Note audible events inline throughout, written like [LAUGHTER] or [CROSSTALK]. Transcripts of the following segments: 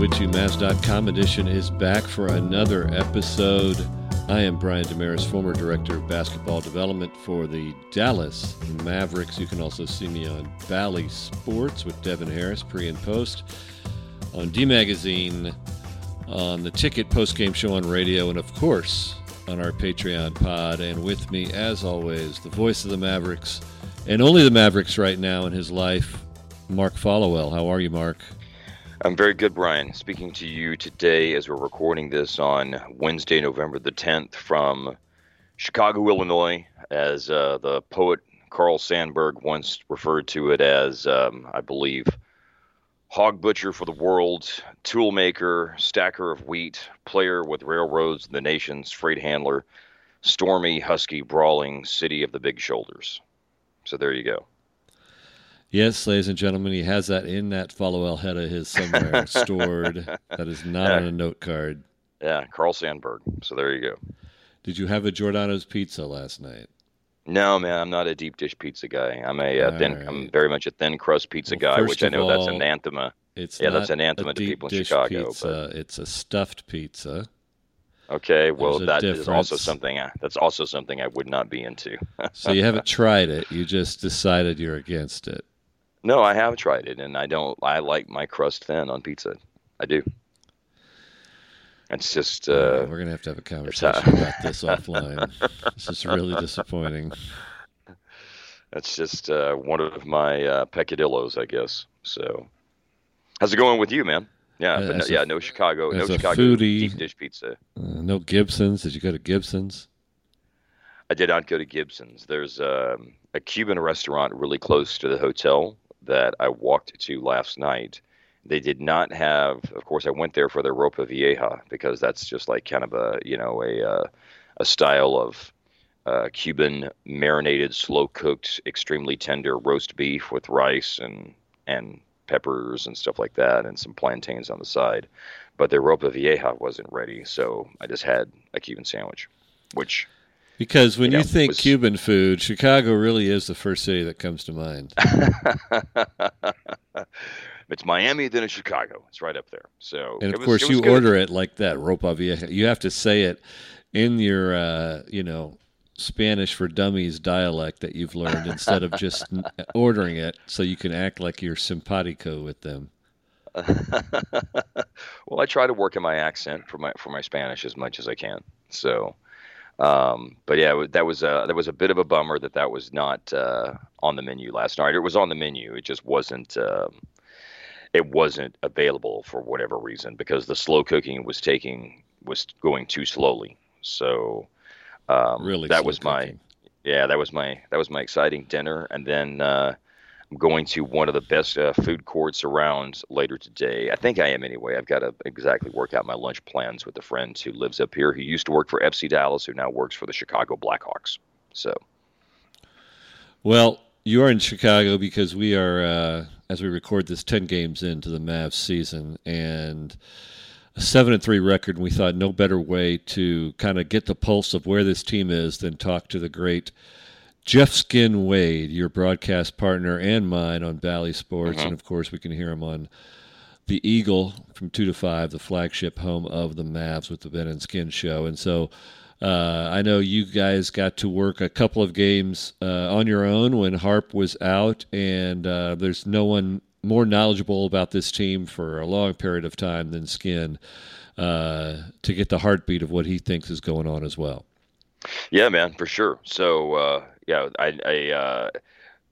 TakeThatWithYouMavs.com edition is back for another episode. I am Brian Dameris, former Director of Basketball Development for the Dallas Mavericks. You can also see me on Bally Sports with Devin Harris, pre and post, on D Magazine, on the Ticket post game show on radio, and of course on our Patreon pod. And with me, as always, the voice of the Mavericks, and only the Mavericks right now in his life, Mark Followell. How are you, Mark? I'm very good, Brian. Speaking to you today as we're recording this on Wednesday, November the 10th from Chicago, Illinois, as uh, the poet Carl Sandburg once referred to it as, um, I believe, hog butcher for the world, tool maker, stacker of wheat, player with railroads, the nation's freight handler, stormy, husky, brawling city of the big shoulders. So there you go. Yes, ladies and gentlemen, he has that in that follow head of his somewhere [LAUGHS] stored. That is not yeah. on a note card. Yeah, Carl Sandburg. So there you go. Did you have a Giordano's pizza last night? No, man, I'm not a deep dish pizza guy. I'm a uh, thin. Right. I'm very much a thin crust pizza well, guy, which I know all, that's an anathema. It's yeah, that's anathema to people in Chicago. Pizza. But... It's a stuffed pizza. Okay, well that is also something I, that's also something I would not be into. so you haven't [LAUGHS] tried it; you just decided you're against it. No, I have tried it, and I don't. I like my crust thin on pizza. I do. It's just. Uh, we're gonna have to have a conversation about [LAUGHS] this offline. This is really disappointing. That's just uh, one of my uh, peccadillos, I guess. So, how's it going with you, man? Yeah, but no, yeah, no Chicago, no Chicago foodie, deep dish pizza. Uh, no Gibson's. Did you go to Gibson's? I did not go to Gibson's. There's um, a Cuban restaurant really close to the hotel that I walked to last night. They did not have, of course, I went there for the ropa vieja because that's just like kind of a you know a uh, a style of uh, Cuban marinated, slow cooked, extremely tender roast beef with rice and and peppers and stuff like that, and some plantains on the side. But their ropa vieja wasn't ready, so I just had a Cuban sandwich, which because when you, know, you think was... Cuban food, Chicago really is the first city that comes to mind. it's Miami, then it's Chicago. It's right up there. So, and of was, course, you good. order it like that, ropa vieja. You have to say it in your, uh, you know, Spanish for dummies dialect that you've learned instead of just [LAUGHS] ordering it, so you can act like you're simpatico with them. [LAUGHS] well, I try to work in my accent for my for my Spanish as much as I can. So, um, but yeah, that was a that was a bit of a bummer that that was not uh, on the menu last night. It was on the menu, it just wasn't. Uh, it wasn't available for whatever reason because the slow cooking was taking was going too slowly. So um, really, that was cooking. my yeah that was my that was my exciting dinner, and then. Uh, I'm going to one of the best uh, food courts around later today. I think I am anyway. I've got to exactly work out my lunch plans with a friend who lives up here who used to work for FC Dallas, who now works for the Chicago Blackhawks. So, well, you are in Chicago because we are, uh, as we record this, ten games into the Mavs season and a seven and three record. And we thought no better way to kind of get the pulse of where this team is than talk to the great Jeff Skin Wade, your broadcast partner and mine on Bally Sports, mm-hmm. and of course we can hear him on the Eagle from two to five, the flagship home of the Mavs with the Ben and Skin show. And so uh, I know you guys got to work a couple of games uh, on your own when Harp was out, and uh, there's no one more knowledgeable about this team for a long period of time than Skin uh, to get the heartbeat of what he thinks is going on as well. Yeah, man, for sure. So uh, yeah, I, I uh,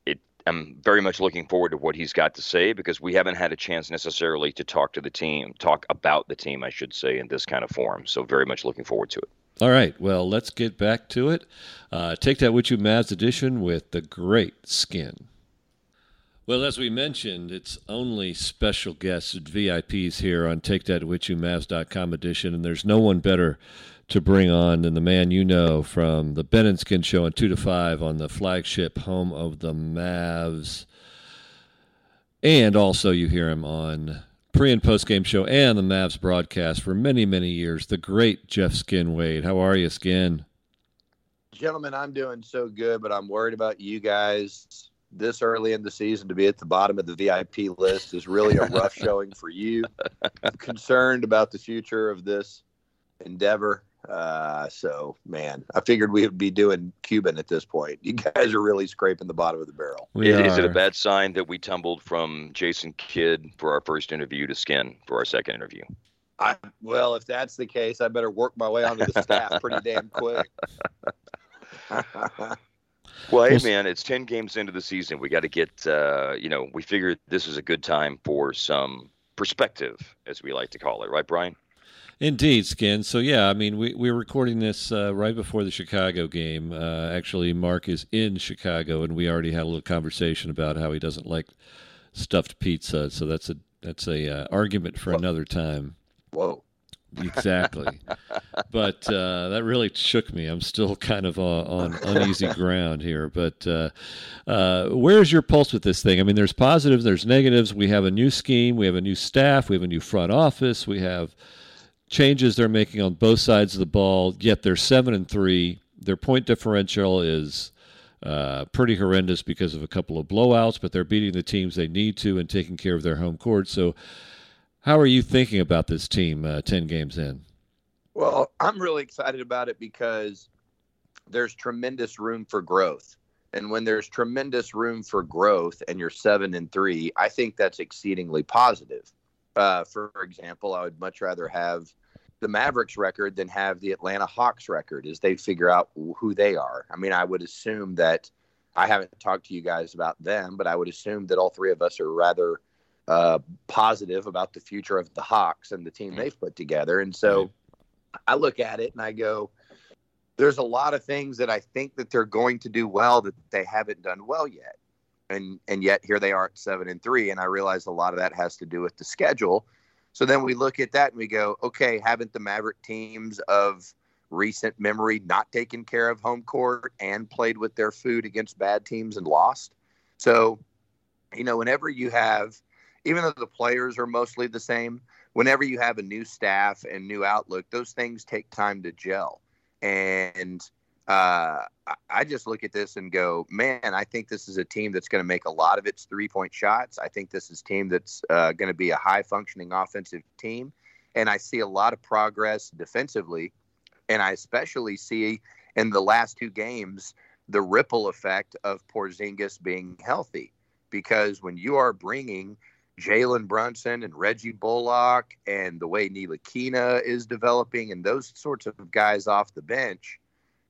it, I'm very much looking forward to what he's got to say because we haven't had a chance necessarily to talk to the team, talk about the team, I should say, in this kind of form. So very much looking forward to it. All right, well, let's get back to it. Uh, take that with you, Mavs edition with the great skin. Well, as we mentioned, it's only special guests VIPs here on Take That With You Mavs.com edition, and there's no one better to bring on than the man you know from the Ben and Skin Show on 2 to 5 on the flagship home of the Mavs. And also, you hear him on pre and post game show and the Mavs broadcast for many, many years. The great Jeff Skin Wade. How are you, Skin? Gentlemen, I'm doing so good, but I'm worried about you guys. This early in the season to be at the bottom of the VIP list is really a rough [LAUGHS] showing for you. I'm concerned about the future of this endeavor. Uh, so, man, I figured we would be doing Cuban at this point. You guys are really scraping the bottom of the barrel. Is, is, it a bad sign that we tumbled from Jason Kidd for our first interview to Skin for our second interview? I, well, if that's the case, I better work my way onto the staff pretty damn quick. [LAUGHS] well, hey, man, it's 10 games into the season. We got to get, uh, you know, we figured this is a good time for some perspective, as we like to call it, right, Brian? Indeed, Skin. So yeah, I mean, we we're recording this uh, right before the Chicago game. Uh, actually, Mark is in Chicago, and we already had a little conversation about how he doesn't like stuffed pizza. So that's a that's a uh, argument for Whoa. another time. Whoa. Exactly, but uh, that really shook me. I'm still kind of uh, on uneasy [LAUGHS] ground here. But uh, where's your pulse with this thing? I mean, there's positives, there's negatives. We have a new scheme, we have a new staff, we have a new front office, we have changes they're making on both sides of the ball. Yet they're seven and three. Their point differential is uh, pretty horrendous because of a couple of blowouts, but they're beating the teams they need to and taking care of their home court. So, how are you thinking about this team uh, ten games in? Well, I'm really excited about it because there's tremendous room for growth. And when there's tremendous room for growth and you're seven and three, I think that's exceedingly positive. Uh, for example, I would much rather have the Mavericks record than have the Atlanta Hawks record as they figure out who they are. I mean, I would assume that I haven't talked to you guys about them, but I would assume that all three of us are rather uh, positive about the future of the Hawks and the team mm-hmm. they've put together. And so I look at it and I go, there's a lot of things that I think that they're going to do well that they haven't done well yet and and yet here they are at seven and three. And I realize a lot of that has to do with the schedule. So then we look at that and we go, okay, haven't the Maverick teams of recent memory not taken care of home court and played with their food against bad teams and lost? So, you know, whenever you have, even though the players are mostly the same, whenever you have a new staff and new outlook, those things take time to gel. And uh, I just look at this and go, man, I think this is a team that's going to make a lot of its three point shots. I think this is a team that's uh, going to be a high functioning offensive team. And I see a lot of progress defensively. And I especially see in the last two games the ripple effect of Porzingis being healthy. Because when you are bringing Jalen Brunson and Reggie Bullock and the way Ntilikina is developing and those sorts of guys off the bench –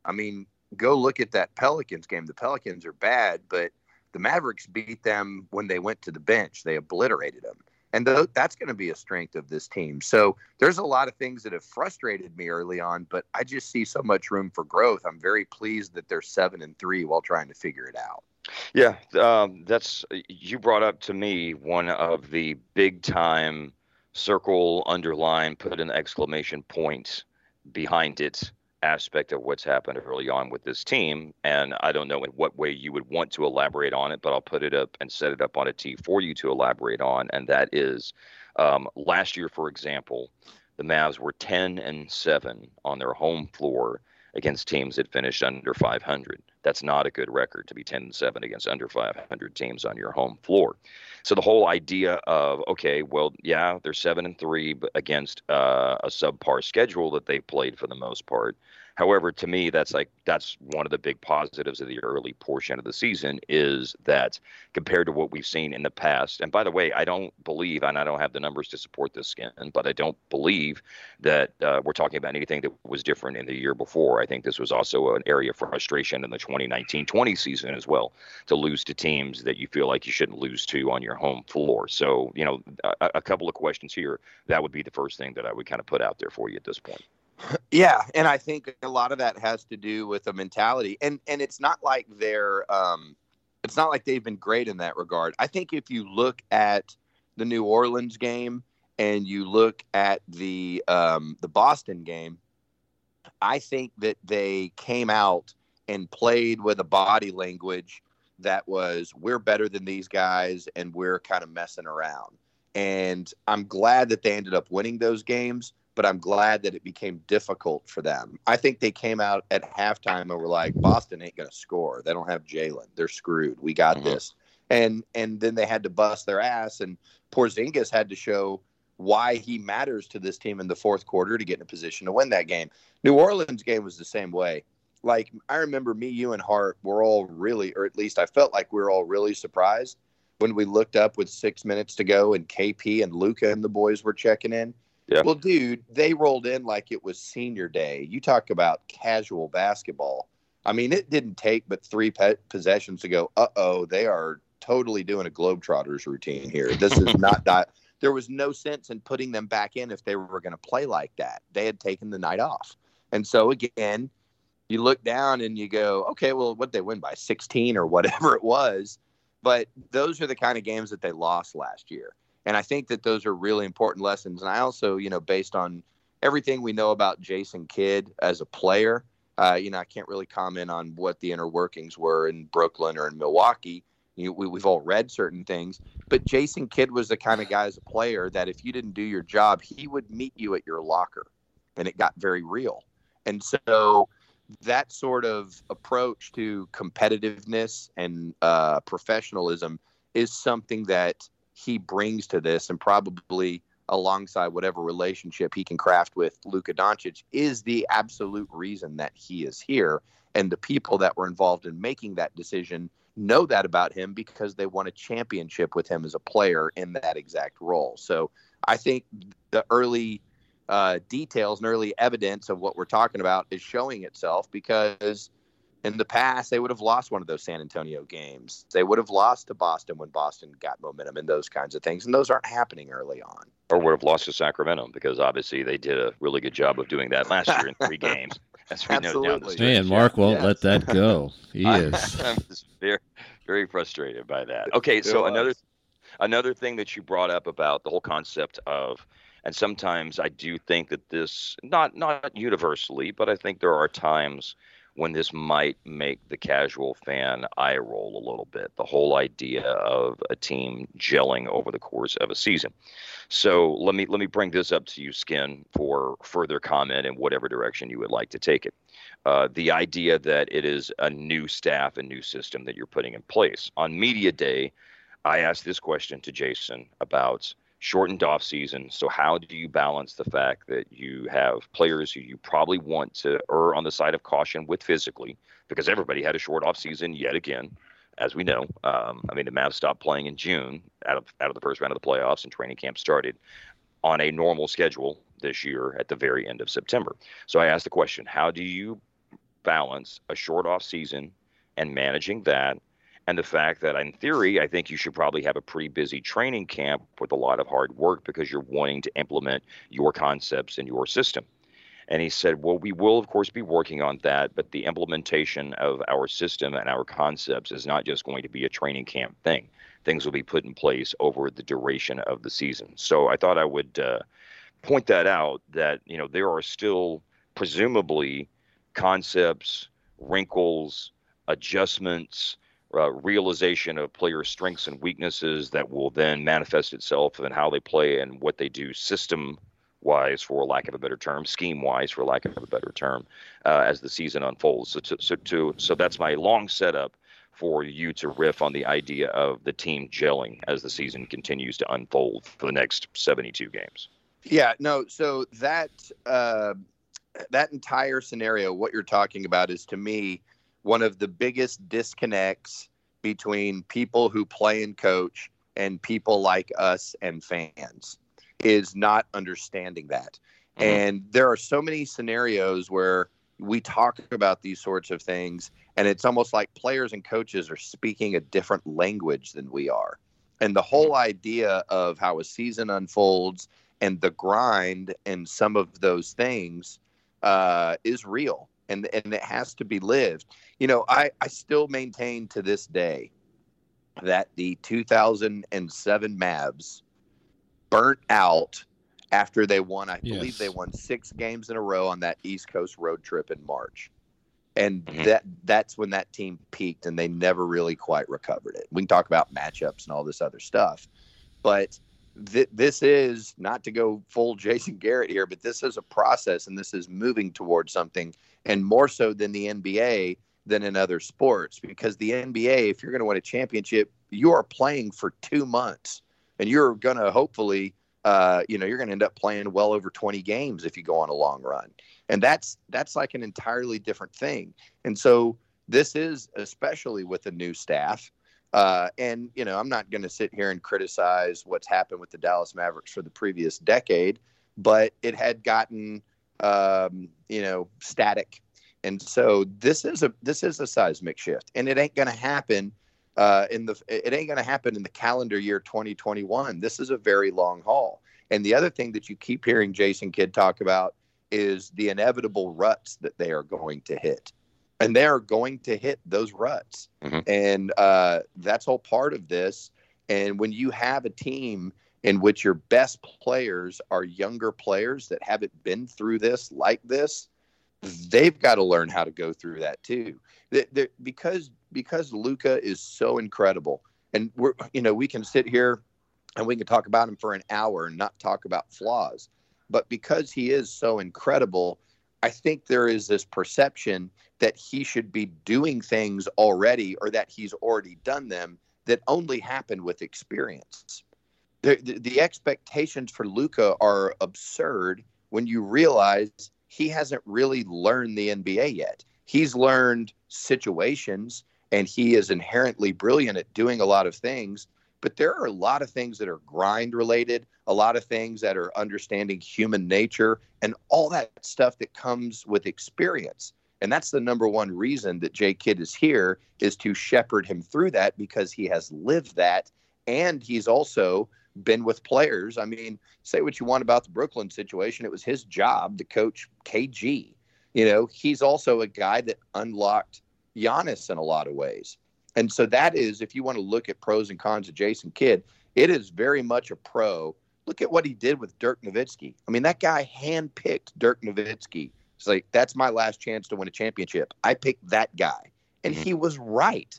I mean, go look at that Pelicans game. The Pelicans are bad, but the Mavericks beat them when they went to the bench. They obliterated them. And th- that's going to be a strength of this team. So there's a lot of things that have frustrated me early on, but I just see so much room for growth. I'm very pleased that they're seven and three while trying to figure it out. Yeah, um, that's you brought up to me one of the big time circle, underline, put an exclamation point behind it aspect of what's happened early on with this team. And I don't know in what way you would want to elaborate on it, but I'll put it up and set it up on a tee for you to elaborate on. And that is um, last year, for example, the Mavs were 10 and 7 on their home floor against teams that finished under 500. That's not a good record to be 10 and 7 against under 500 teams on your home floor. So the whole idea of okay, well, yeah, they're 7 and 3 against uh, a subpar schedule that they've played for the most part. However, to me, that's like that's one of the big positives of the early portion of the season is that compared to what we've seen in the past. And by the way, I don't believe, and I don't have the numbers to support this skin, but I don't believe that uh, we're talking about anything that was different in the year before. I think this was also an area of frustration in the 2019-20 season as well to lose to teams that you feel like you shouldn't lose to on your home floor. So, you know, a, a couple of questions here. That would be the first thing that I would kind of put out there for you at this point. Yeah, and I think a lot of that has to do with a mentality, and and it's not like they're, um, it's not like they've been great in that regard. I think if you look at the New Orleans game and you look at the um, the Boston game, I think that they came out and played with a body language that was we're better than these guys and we're kind of messing around. And I'm glad that they ended up winning those games but I'm glad that it became difficult for them. I think they came out at halftime and were like, Boston ain't going to score. They don't have Jalen. They're screwed. We got mm-hmm. this. And and then they had to bust their ass, and Porzingis had to show why he matters to this team in the fourth quarter to get in a position to win that game. New Orleans game was the same way. Like I remember me, you, and Harp were all really, or at least I felt like we were all really surprised when we looked up with six minutes to go and KP and Luka and the boys were checking in yeah. Well, dude, they rolled in like it was senior day. You talk about casual basketball. I mean, it didn't take but three pe- possessions to go, uh oh, they are totally doing a Globetrotters routine here. This is [LAUGHS] not that. There was no sense in putting them back in if they were going to play like that. They had taken the night off. And so, again, you look down and you go, okay, well, what they win by 16 or whatever it was. But those are the kind of games that they lost last year. And I think that those are really important lessons. And I also, you know, based on everything we know about Jason Kidd as a player, uh, you know, I can't really comment on what the inner workings were in Brooklyn or in Milwaukee. You, we, we've all read certain things, but Jason Kidd was the kind of guy as a player that if you didn't do your job, he would meet you at your locker, and it got very real. And so that sort of approach to competitiveness and uh, professionalism is something that he brings to this and probably alongside whatever relationship he can craft with Luka Doncic is the absolute reason that he is here. And the people that were involved in making that decision know that about him because they won a championship with him as a player in that exact role. So I think the early uh, details and early evidence of what we're talking about is showing itself because in the past they would have lost one of those San Antonio games. They would have lost to Boston when Boston got momentum and those kinds of things, and those aren't happening early on. Or would have lost to Sacramento because obviously they did a really good job of doing that last year in three [LAUGHS] games. As we Absolutely. know down the Man, Mark won't yes. let that go. [LAUGHS] He is. [LAUGHS] I'm just very, very frustrated by that. Okay, so another another thing that you brought up about the whole concept of and sometimes I do think that this not not universally, but I think there are times when this might make the casual fan eye roll a little bit. The whole idea of a team gelling over the course of a season. So let me let me bring this up to you, Skin, for further comment in whatever direction you would like to take it. Uh, the idea that it is a new staff, a new system that you're putting in place. On media day, I asked this question to Jason about shortened off season. So how do you balance the fact that you have players who you probably want to err on the side of caution with physically, because everybody had a short off season yet again, as we know. Um, I mean, the Mavs stopped playing in June out of out of the first round of the playoffs, and training camp started on a normal schedule this year at the very end of September. So I asked the question: How do you balance a short off season and managing that and the fact that in theory i think you should probably have a pretty busy training camp with a lot of hard work because you're wanting to implement your concepts in your system. And he said well we will of course be working on that but the implementation of our system and our concepts is not just going to be a training camp thing. Things will be put in place over the duration of the season. So i thought i would uh, point that out that you know there are still presumably concepts wrinkles adjustments uh, realization of player strengths and weaknesses that will then manifest itself in how they play and what they do system wise, for lack of a better term, scheme wise, for lack of a better term, uh, as the season unfolds. So, to, so, to, so that's my long setup for you to riff on the idea of the team gelling as the season continues to unfold for the next 72 games. Yeah, no. So that uh, that entire scenario, what you're talking about, is to me one of the biggest disconnects between people who play and coach and people like us and fans is not understanding that. Mm-hmm. And there are so many scenarios where we talk about these sorts of things, and it's almost like players and coaches are speaking a different language than we are. And the whole mm-hmm. idea of how a season unfolds and the grind and some of those things uh, is real and and it has to be lived. You know, I I still maintain to this day that the 2007 Mavs burnt out after they won. I yes. believe they won six games in a row on that East Coast road trip in March, and mm-hmm. that that's when that team peaked, and they never really quite recovered it. We can talk about matchups and all this other stuff, but th- this is not to go full Jason Garrett here, but this is a process and this is moving towards something, and more so than the NBA than in other sports. Because the NBA, if you're going to win a championship, you are playing for two months, and you're going to hopefully, uh, you know, you're going to end up playing well over 20 games if you go on a long run, and that's that's like an entirely different thing. And so this is especially with a new staff uh, and you know, I'm not going to sit here and criticize what's happened with the Dallas Mavericks for the previous decade, but it had gotten um, you know static, and so this is a this is a seismic shift, and it ain't going to happen. Uh, in the it ain't going to happen in the calendar year 2021. This is a very long haul. And the other thing that you keep hearing Jason Kidd talk about is the inevitable ruts that they are going to hit and they're going to hit those ruts. Mm-hmm. And uh, that's all part of this. And when you have a team in which your best players are younger players that haven't been through this like this, they've got to learn how to go through that too. They're, because because Luka is so incredible, and we're you know we can sit here and we can talk about him for an hour and not talk about flaws, but because he is so incredible, I think there is this perception that he should be doing things already or that he's already done them that only happen with experience. The, the, the expectations for Luka are absurd when you realize he hasn't really learned the NBA yet. He's learned situations and he is inherently brilliant at doing a lot of things, but there are a lot of things that are grind related, a lot of things that are understanding human nature, and all that stuff that comes with experience. And that's the number one reason that Jay Kidd is here is to shepherd him through that because he has lived that and he's also been with players. I mean, say what you want about the Brooklyn situation, it was his job to coach KG. You know, he's also a guy that unlocked Giannis in a lot of ways. And so that is, if you want to look at pros and cons of Jason Kidd, it is very much a pro. Look at what he did with Dirk Nowitzki. I mean, that guy handpicked Dirk Nowitzki. It's like, that's my last chance to win a championship. I picked that guy. And mm-hmm. he was right.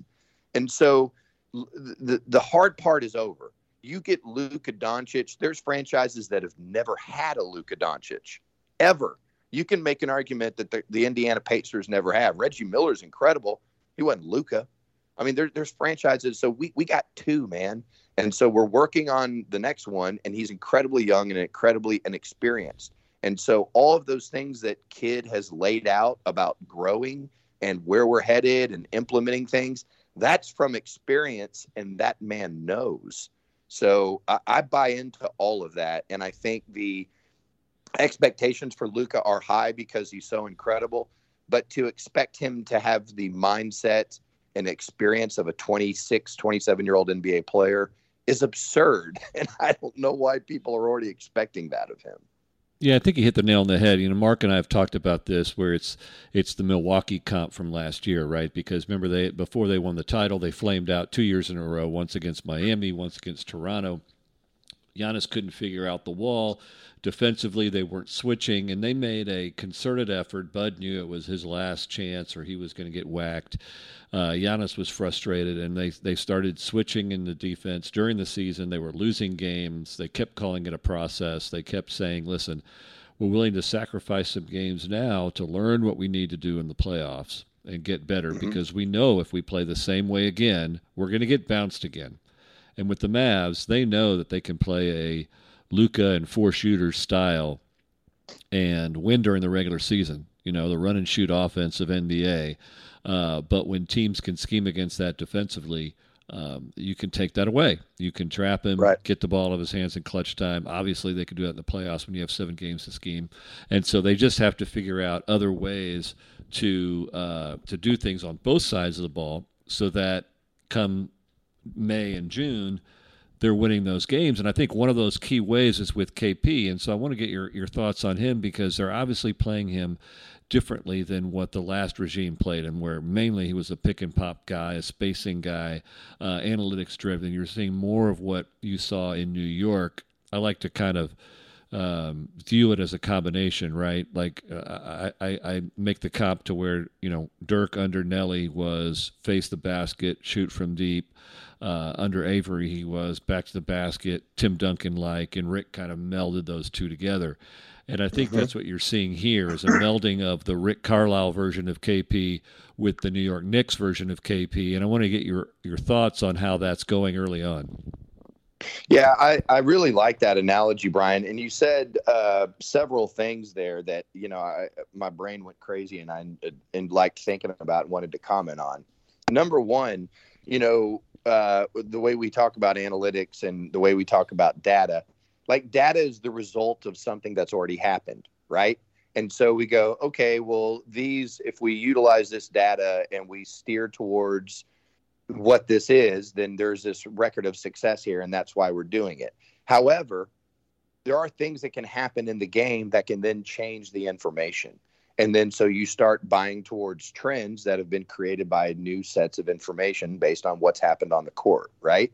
And so the, the hard part is over. You get Luka Doncic. There's franchises that have never had a Luka Doncic ever. You can make an argument that the, the Indiana Pacers never have. Reggie Miller's incredible. He wasn't Luka. I mean, there, there's franchises. So we, we got two, man. And so we're working on the next one, and he's incredibly young and incredibly inexperienced. And so all of those things that Kidd has laid out about growing and where we're headed and implementing things, that's from experience, and that man knows. So I, I buy into all of that, and I think the expectations for Luka are high because he's so incredible. But to expect him to have the mindset and experience of a 26, 27 year old NBA player is absurd. [LAUGHS] And I don't know why people are already expecting that of him. Yeah, I think you hit the nail on the head. You know, Mark and I have talked about this, where it's it's the Milwaukee comp from last year, right? Because remember, they before they won the title, they flamed out two years in a row, once against Miami, once against Toronto. Giannis couldn't figure out the wall. Defensively, they weren't switching, and they made a concerted effort. Bud knew it was his last chance, or he was going to get whacked. Uh, Giannis was frustrated, and they they started switching in the defense during the season. They were losing games. They kept calling it a process. They kept saying, "Listen, we're willing to sacrifice some games now to learn what we need to do in the playoffs." and get better mm-hmm. because we know if we play the same way again, we're going to get bounced again. And with the Mavs, they know that they can play a Luka and four shooters style and win during the regular season. You know, the run and shoot offense of NBA. Uh, but when teams can scheme against that defensively, um, you can take that away. You can trap him, right. get the ball out of his hands in clutch time. Obviously, they can do that in the playoffs when you have seven games to scheme, and so they just have to figure out other ways to uh, to do things on both sides of the ball, so that come May and June, they're winning those games. And I think one of those key ways is with KP. And so I want to get your, your thoughts on him because they're obviously playing him differently than what the last regime played him, where mainly he was a pick and pop guy, a spacing guy, uh, analytics driven. You're seeing more of what you saw in New York. I like to kind of um, view it as a combination, right? Like uh, I, I, I make the comp to where you know Dirk under Nellie was face the basket, shoot from deep. Uh, under Avery, he was back to the basket, Tim Duncan like, and Rick kind of melded those two together. And I think mm-hmm. that's what you're seeing here is a melding of the Rick Carlisle version of KP with the New York Knicks version of KP. And I want to get your, your thoughts on how that's going early on. Yeah, I, I really like that analogy, Brian. And you said uh, several things there that you know I, my brain went crazy and I and liked thinking about and wanted to comment on. Number one, you know uh, the way we talk about analytics and the way we talk about data, like data is the result of something that's already happened, right? And so we go, okay, well, these if we utilize this data and we steer towards what this is, then there's this record of success here, and that's why we're doing it. However, there are things that can happen in the game that can then change the information. And then so you start buying towards trends that have been created by new sets of information based on what's happened on the court, right?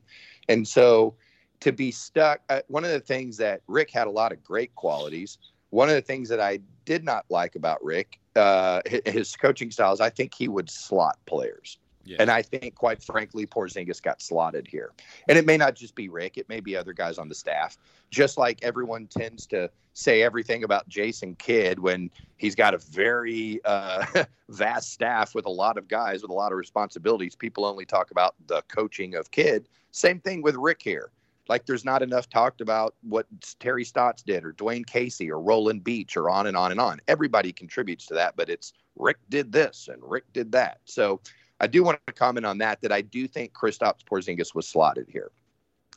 And so to be stuck, uh, one of the things that Rick had a lot of great qualities. One of the things that I did not like about Rick, uh, his coaching style, is I think he would slot players. Yeah. And I think, quite frankly, Porzingis got slotted here. And it may not just be Rick; it may be other guys on the staff. Just like everyone tends to say everything about Jason Kidd when he's got a very uh, [LAUGHS] vast staff with a lot of guys with a lot of responsibilities. People only talk about the coaching of Kidd. Same thing with Rick here. Like there's not enough talked about what Terry Stotts did, or Dwane Casey, or Roland Beach, or on and on and on. Everybody contributes to that, but it's Rick did this and Rick did that. So I do want to comment on that. That I do think Kristaps Porzingis was slotted here,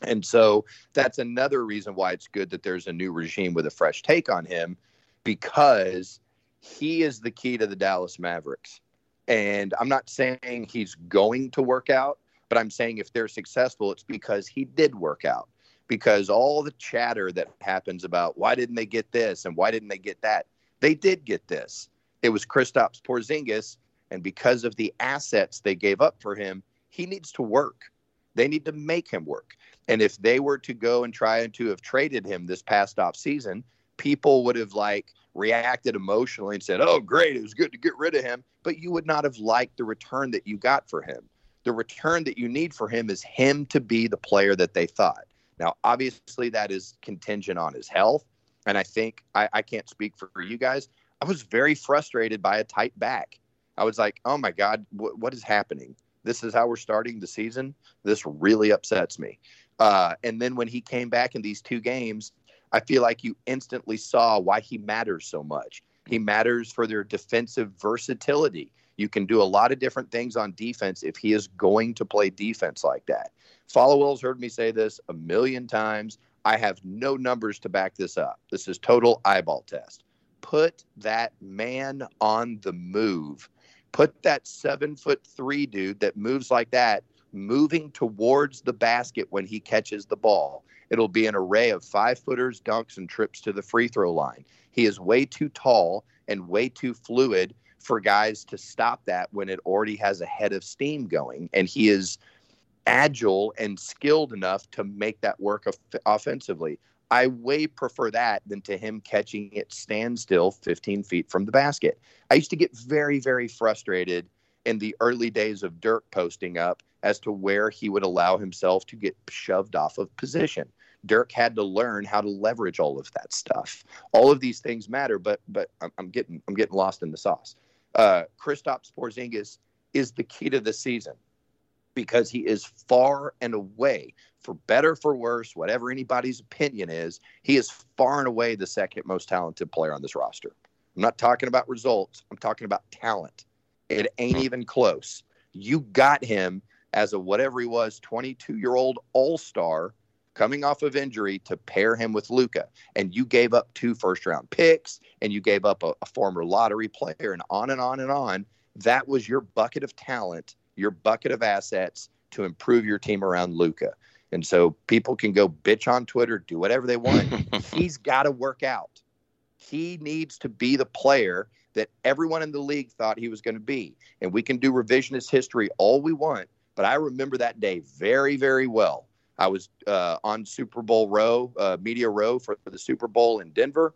and so that's another reason why it's good that there's a new regime with a fresh take on him, because he is the key to the Dallas Mavericks. And I'm not saying he's going to work out, but I'm saying if they're successful, it's because he did work out. Because all the chatter that happens about why didn't they get this and why didn't they get that, they did get this. It was Kristaps Porzingis and because of the assets they gave up for him, he needs to work. They need to make him work. And if they were to go and try to have traded him this past off season, people would have like reacted emotionally and said, "Oh, great, it was good to get rid of him," but you would not have liked the return that you got for him. The return that you need for him is him to be the player that they thought. Now, obviously, that is contingent on his health, and I think I, I can't speak for you guys. I was very frustrated by a tight back. I was like, oh my God, wh- what is happening? This is how we're starting the season. This really upsets me. Uh, and then when he came back in these two games, I feel like you instantly saw why he matters so much. He matters for their defensive versatility. You can do a lot of different things on defense if he is going to play defense like that. Followell's heard me say this a million times. I have no numbers to back this up. This is total eyeball test. Put that man on the move Put that seven foot three dude that moves like that moving towards the basket when he catches the ball. It'll be an array of five footers, dunks, and trips to the free throw line. He is way too tall and way too fluid for guys to stop that when it already has a head of steam going. And he is agile and skilled enough to make that work offensively. I way prefer that than to him catching it standstill 15 feet from the basket. I used to get very, very frustrated in the early days of Dirk posting up as to where he would allow himself to get shoved off of position. Dirk had to learn how to leverage all of that stuff. All of these things matter, but but I'm, I'm getting I'm getting lost in the sauce. Uh, Kristaps Porzingis is the key to the season because he is far and away, for better for worse, whatever anybody's opinion is, he is far and away the second most talented player on this roster. I'm not talking about results, I'm talking about talent. It ain't even close. You got him as a whatever he was, 22 year old all star coming off of injury to pair him with Luka. And you gave up two first round picks and you gave up a, a former lottery player and on and on and on. That was your bucket of talent your bucket of assets to improve your team around Luka. And so people can go bitch on Twitter, do whatever they want. [LAUGHS] He's got to work out. He needs to be the player that everyone in the league thought he was going to be. And we can do revisionist history all we want, but I remember that day very, very well. I was uh, on Super Bowl row, uh, media row for, for the Super Bowl in Denver,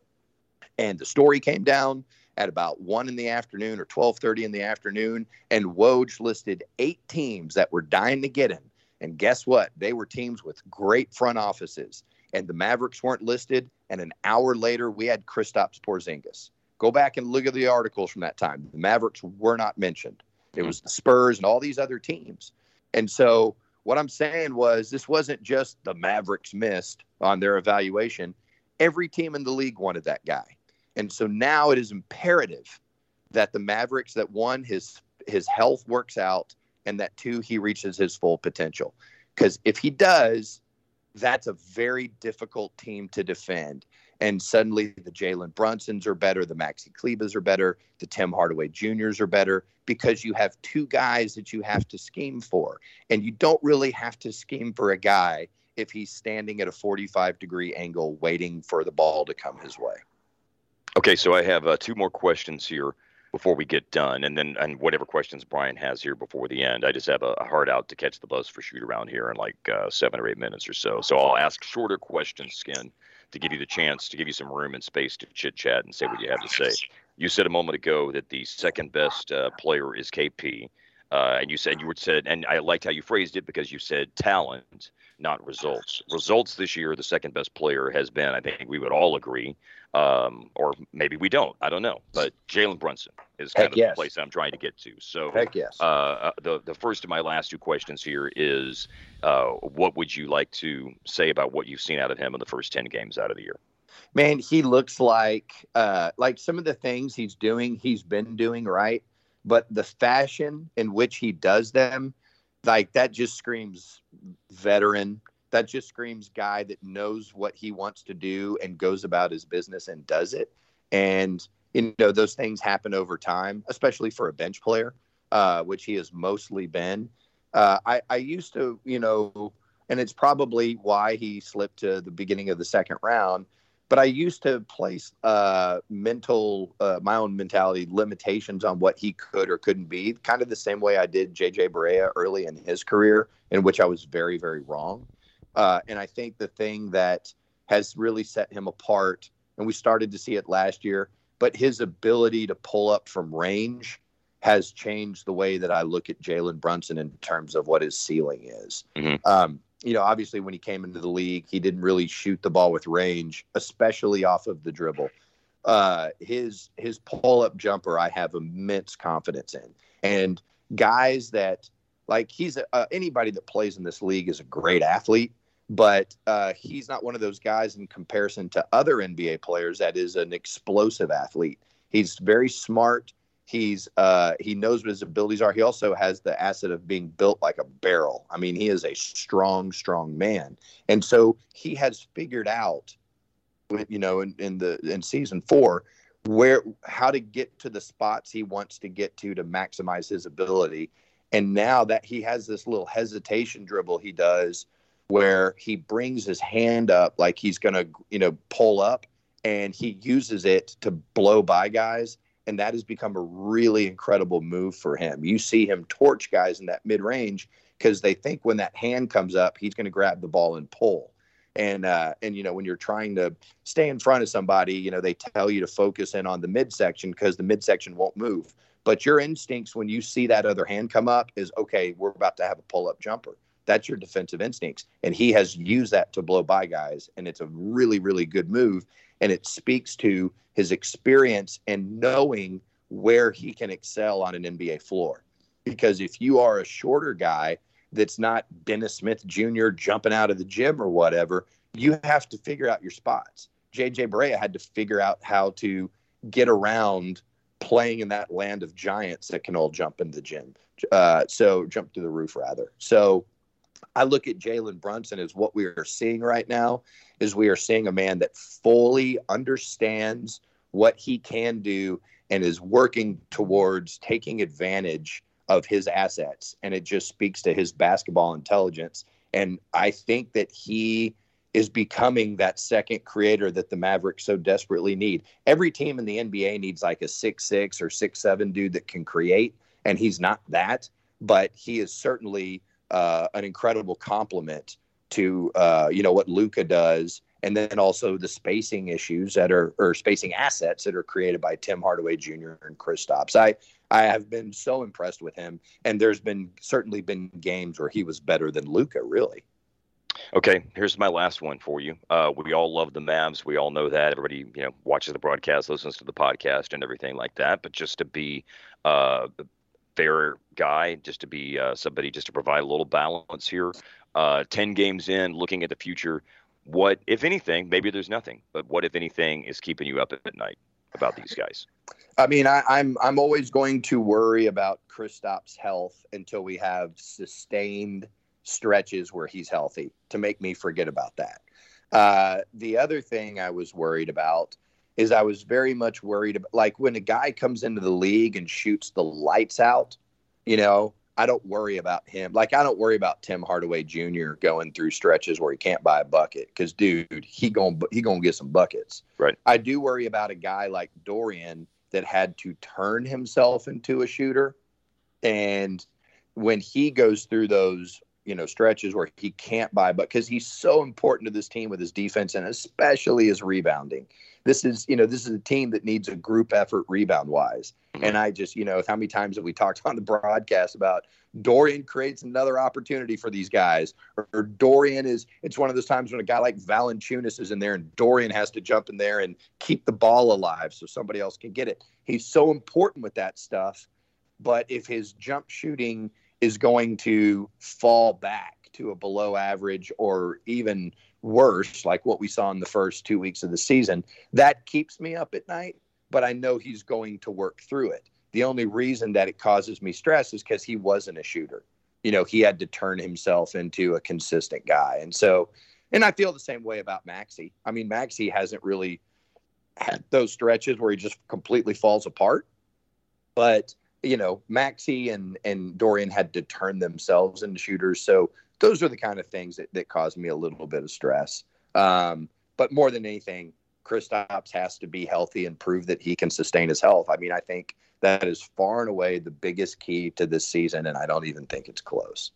and the story came down at about one in the afternoon or twelve thirty in the afternoon, and Woj listed eight teams that were dying to get him. And guess what? They were teams with great front offices, and the Mavericks weren't listed. And an hour later, we had Kristaps Porzingis. Go back and look at the articles from that time. The Mavericks were not mentioned. It hmm. was the Spurs and all these other teams. And so what I'm saying was this wasn't just the Mavericks missed on their evaluation. Every team in the league wanted that guy. And so now it is imperative that the Mavericks that one his his health works out and that two he reaches his full potential. Cuz if he does, that's a very difficult team to defend. And suddenly the Jalen Brunsons are better, the Maxi Klebers are better, the Tim Hardaway Juniors are better because you have two guys that you have to scheme for. And you don't really have to scheme for a guy if he's standing at a 45 degree angle waiting for the ball to come his way. Okay, so I have uh, two more questions here before we get done, and then and whatever questions Brian has here before the end. I just have a, a hard out to catch the bus for shoot around here in like uh, seven or eight minutes or so. So I'll ask shorter questions, Skin, to give you the chance to give you some room and space to chit chat and say what you have to say. You said a moment ago that the second best uh, player is KP. Uh, and you said you would said, and I liked how you phrased it because you said talent, not results. Results this year, the second best player has been, I think we would all agree, um, or maybe we don't. I don't know. But Jalen Brunson is kind Heck of yes. the place I'm trying to get to. So, Heck yes. uh, uh, the the first of my last two questions here is, uh, what would you like to say about what you've seen out of him in the first ten games out of the year? Man, he looks like uh, like some of the things he's doing, he's been doing right, but the fashion in which he does them, like that just screams veteran. That just screams guy that knows what he wants to do and goes about his business and does it. And you know those things happen over time, especially for a bench player, uh, which he has mostly been. Uh, I, I used to, you know, and it's probably why he slipped to the beginning of the second round but I used to place uh, mental, uh, my own mentality limitations on what he could or couldn't be, kind of the same way I did JJ Barea early in his career, in which I was very, very wrong. Uh, and I think the thing that has really set him apart, and we started to see it last year, but his ability to pull up from range has changed the way that I look at Jalen Brunson in terms of what his ceiling is. Mhm. Um, you know, obviously when he came into the league, he didn't really shoot the ball with range, especially off of the dribble. Uh, his his pull up jumper, I have immense confidence in, and guys that like he's a, uh, anybody that plays in this league is a great athlete, but uh, he's not one of those guys in comparison to other NBA players that is an explosive athlete. He's very smart. He's uh, he knows what his abilities are. He also has the asset of being built like a barrel. I mean, he is a strong, strong man, and so he has figured out, you know, in, in the in season four, where how to get to the spots he wants to get to to maximize his ability. And now that he has this little hesitation dribble, he does where he brings his hand up like he's gonna, you know, pull up, and he uses it to blow by guys and that has become a really incredible move for him. You see him torch guys in that mid range because they think when that hand comes up, he's going to grab the ball and pull. And uh, and you know when you're trying to stay in front of somebody, you know they tell you to focus in on the midsection because the midsection won't move. But your instincts when you see that other hand come up is okay, we're about to have a pull up jumper. That's your defensive instincts, and he has used that to blow by guys, and it's a really really good move and it speaks to his experience and knowing where he can excel on an NBA floor. Because if you are a shorter guy that's not Dennis Smith Jr. jumping out of the gym or whatever, you have to figure out your spots. JJ Barea had to figure out how to get around playing in that land of giants that can all jump into the gym. Uh, so jump through the roof rather. So I look at Jalen Brunson as what we are seeing right now is we are seeing a man that fully understands what he can do and is working towards taking advantage of his assets. And it just speaks to his basketball intelligence. And I think that he is becoming that second creator that the Mavericks so desperately need. Every team in the NBA needs like a six six or six seven dude that can create, and he's not that, but he is certainly uh, an incredible complement to uh, you know what Luka does, and then also the spacing issues that are or spacing assets that are created by Tim Hardaway Jr. and Kristaps. I I have been so impressed with him, and there's been certainly been games where he was better than Luka, Really. Okay, here's my last one for you. Uh, we all love the Mavs. We all know that. Everybody, you know, watches the broadcast, listens to the podcast, and everything like that. But just to be uh, fair guy, just to be uh, somebody, just to provide a little balance here. Uh, Ten games in, looking at the future, what, if anything, maybe there's nothing, but what, if anything, is keeping you up at night about these guys? I mean, I, I'm I'm always going to worry about Kristaps' health until we have sustained stretches where he's healthy to make me forget about that. Uh, the other thing I was worried about is I was very much worried about like when a guy comes into the league and shoots the lights out, you know, I don't worry about him. Like I don't worry about Tim Hardaway Jr. going through stretches where he can't buy a bucket because dude, he going he gonna get some buckets. Right. I do worry about a guy like Dorian that had to turn himself into a shooter, and when he goes through those you know stretches where he can't buy but because he's so important to this team with his defense and especially his rebounding this is you know this is a team that needs a group effort rebound wise mm-hmm. and i just you know how many times have we talked [LAUGHS] on the broadcast about dorian creates another opportunity for these guys or, or dorian is it's one of those times when a guy like valanciunas is in there and dorian has to jump in there and keep the ball alive so somebody else can get it he's so important with that stuff but if his jump shooting is going to fall back to a below average or even worse, like what we saw in the first two weeks of the season, that keeps me up at night. But I know he's going to work through it. The only reason that it causes me stress is because he wasn't a shooter. You know, he had to turn himself into a consistent guy. And so, and I feel the same way about Maxi. I mean, Maxi hasn't really had those stretches where he just completely falls apart. But you know, Maxi and and Dorian had to turn themselves into shooters. So those are the kind of things that, that caused me a little bit of stress. Um, but more than anything, Kristaps has to be healthy and prove that he can sustain his health. I mean, I think that is far and away the biggest key to this season, and I don't even think it's close.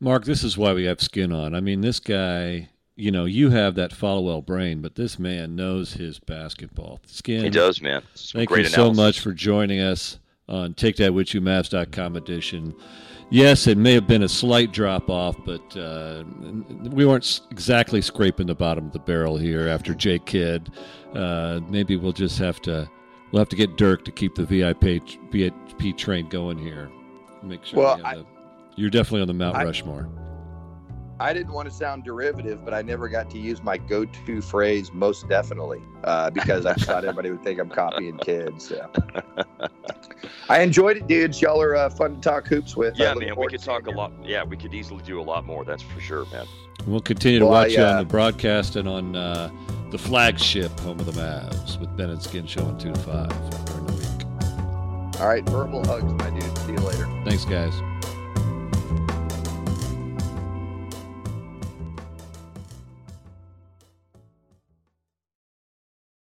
Mark, this is why we have skin on. I mean, this guy, you know, you have that Follow well brain, but this man knows his basketball. Skin. He does, man. Thank you analysis. so much for joining us on TakeThatWithYouMavs.com edition. Yes, it may have been a slight drop off, but uh, we weren't exactly scraping the bottom of the barrel here after Jake Kidd. Uh, maybe we'll just have to we'll have to get Dirk to keep the VIP VIP train going here. Make sure well, I, you're definitely on the Mount I, Rushmore. I didn't want to sound derivative, but I never got to use my go-to phrase "most definitely" uh, because I thought everybody would think I'm copying kids. So. [LAUGHS] I enjoyed it, dudes. Y'all are uh, fun to talk hoops with. Yeah, man, we could talk a lot. Yeah, we could easily do a lot more. That's for sure, man. We'll continue to well, watch I, uh, you on uh, the broadcast and on uh, the flagship home of the Mavs with Ben and Skin showing two to five during the week. All right, verbal hugs, my dude. See you later. Thanks, guys.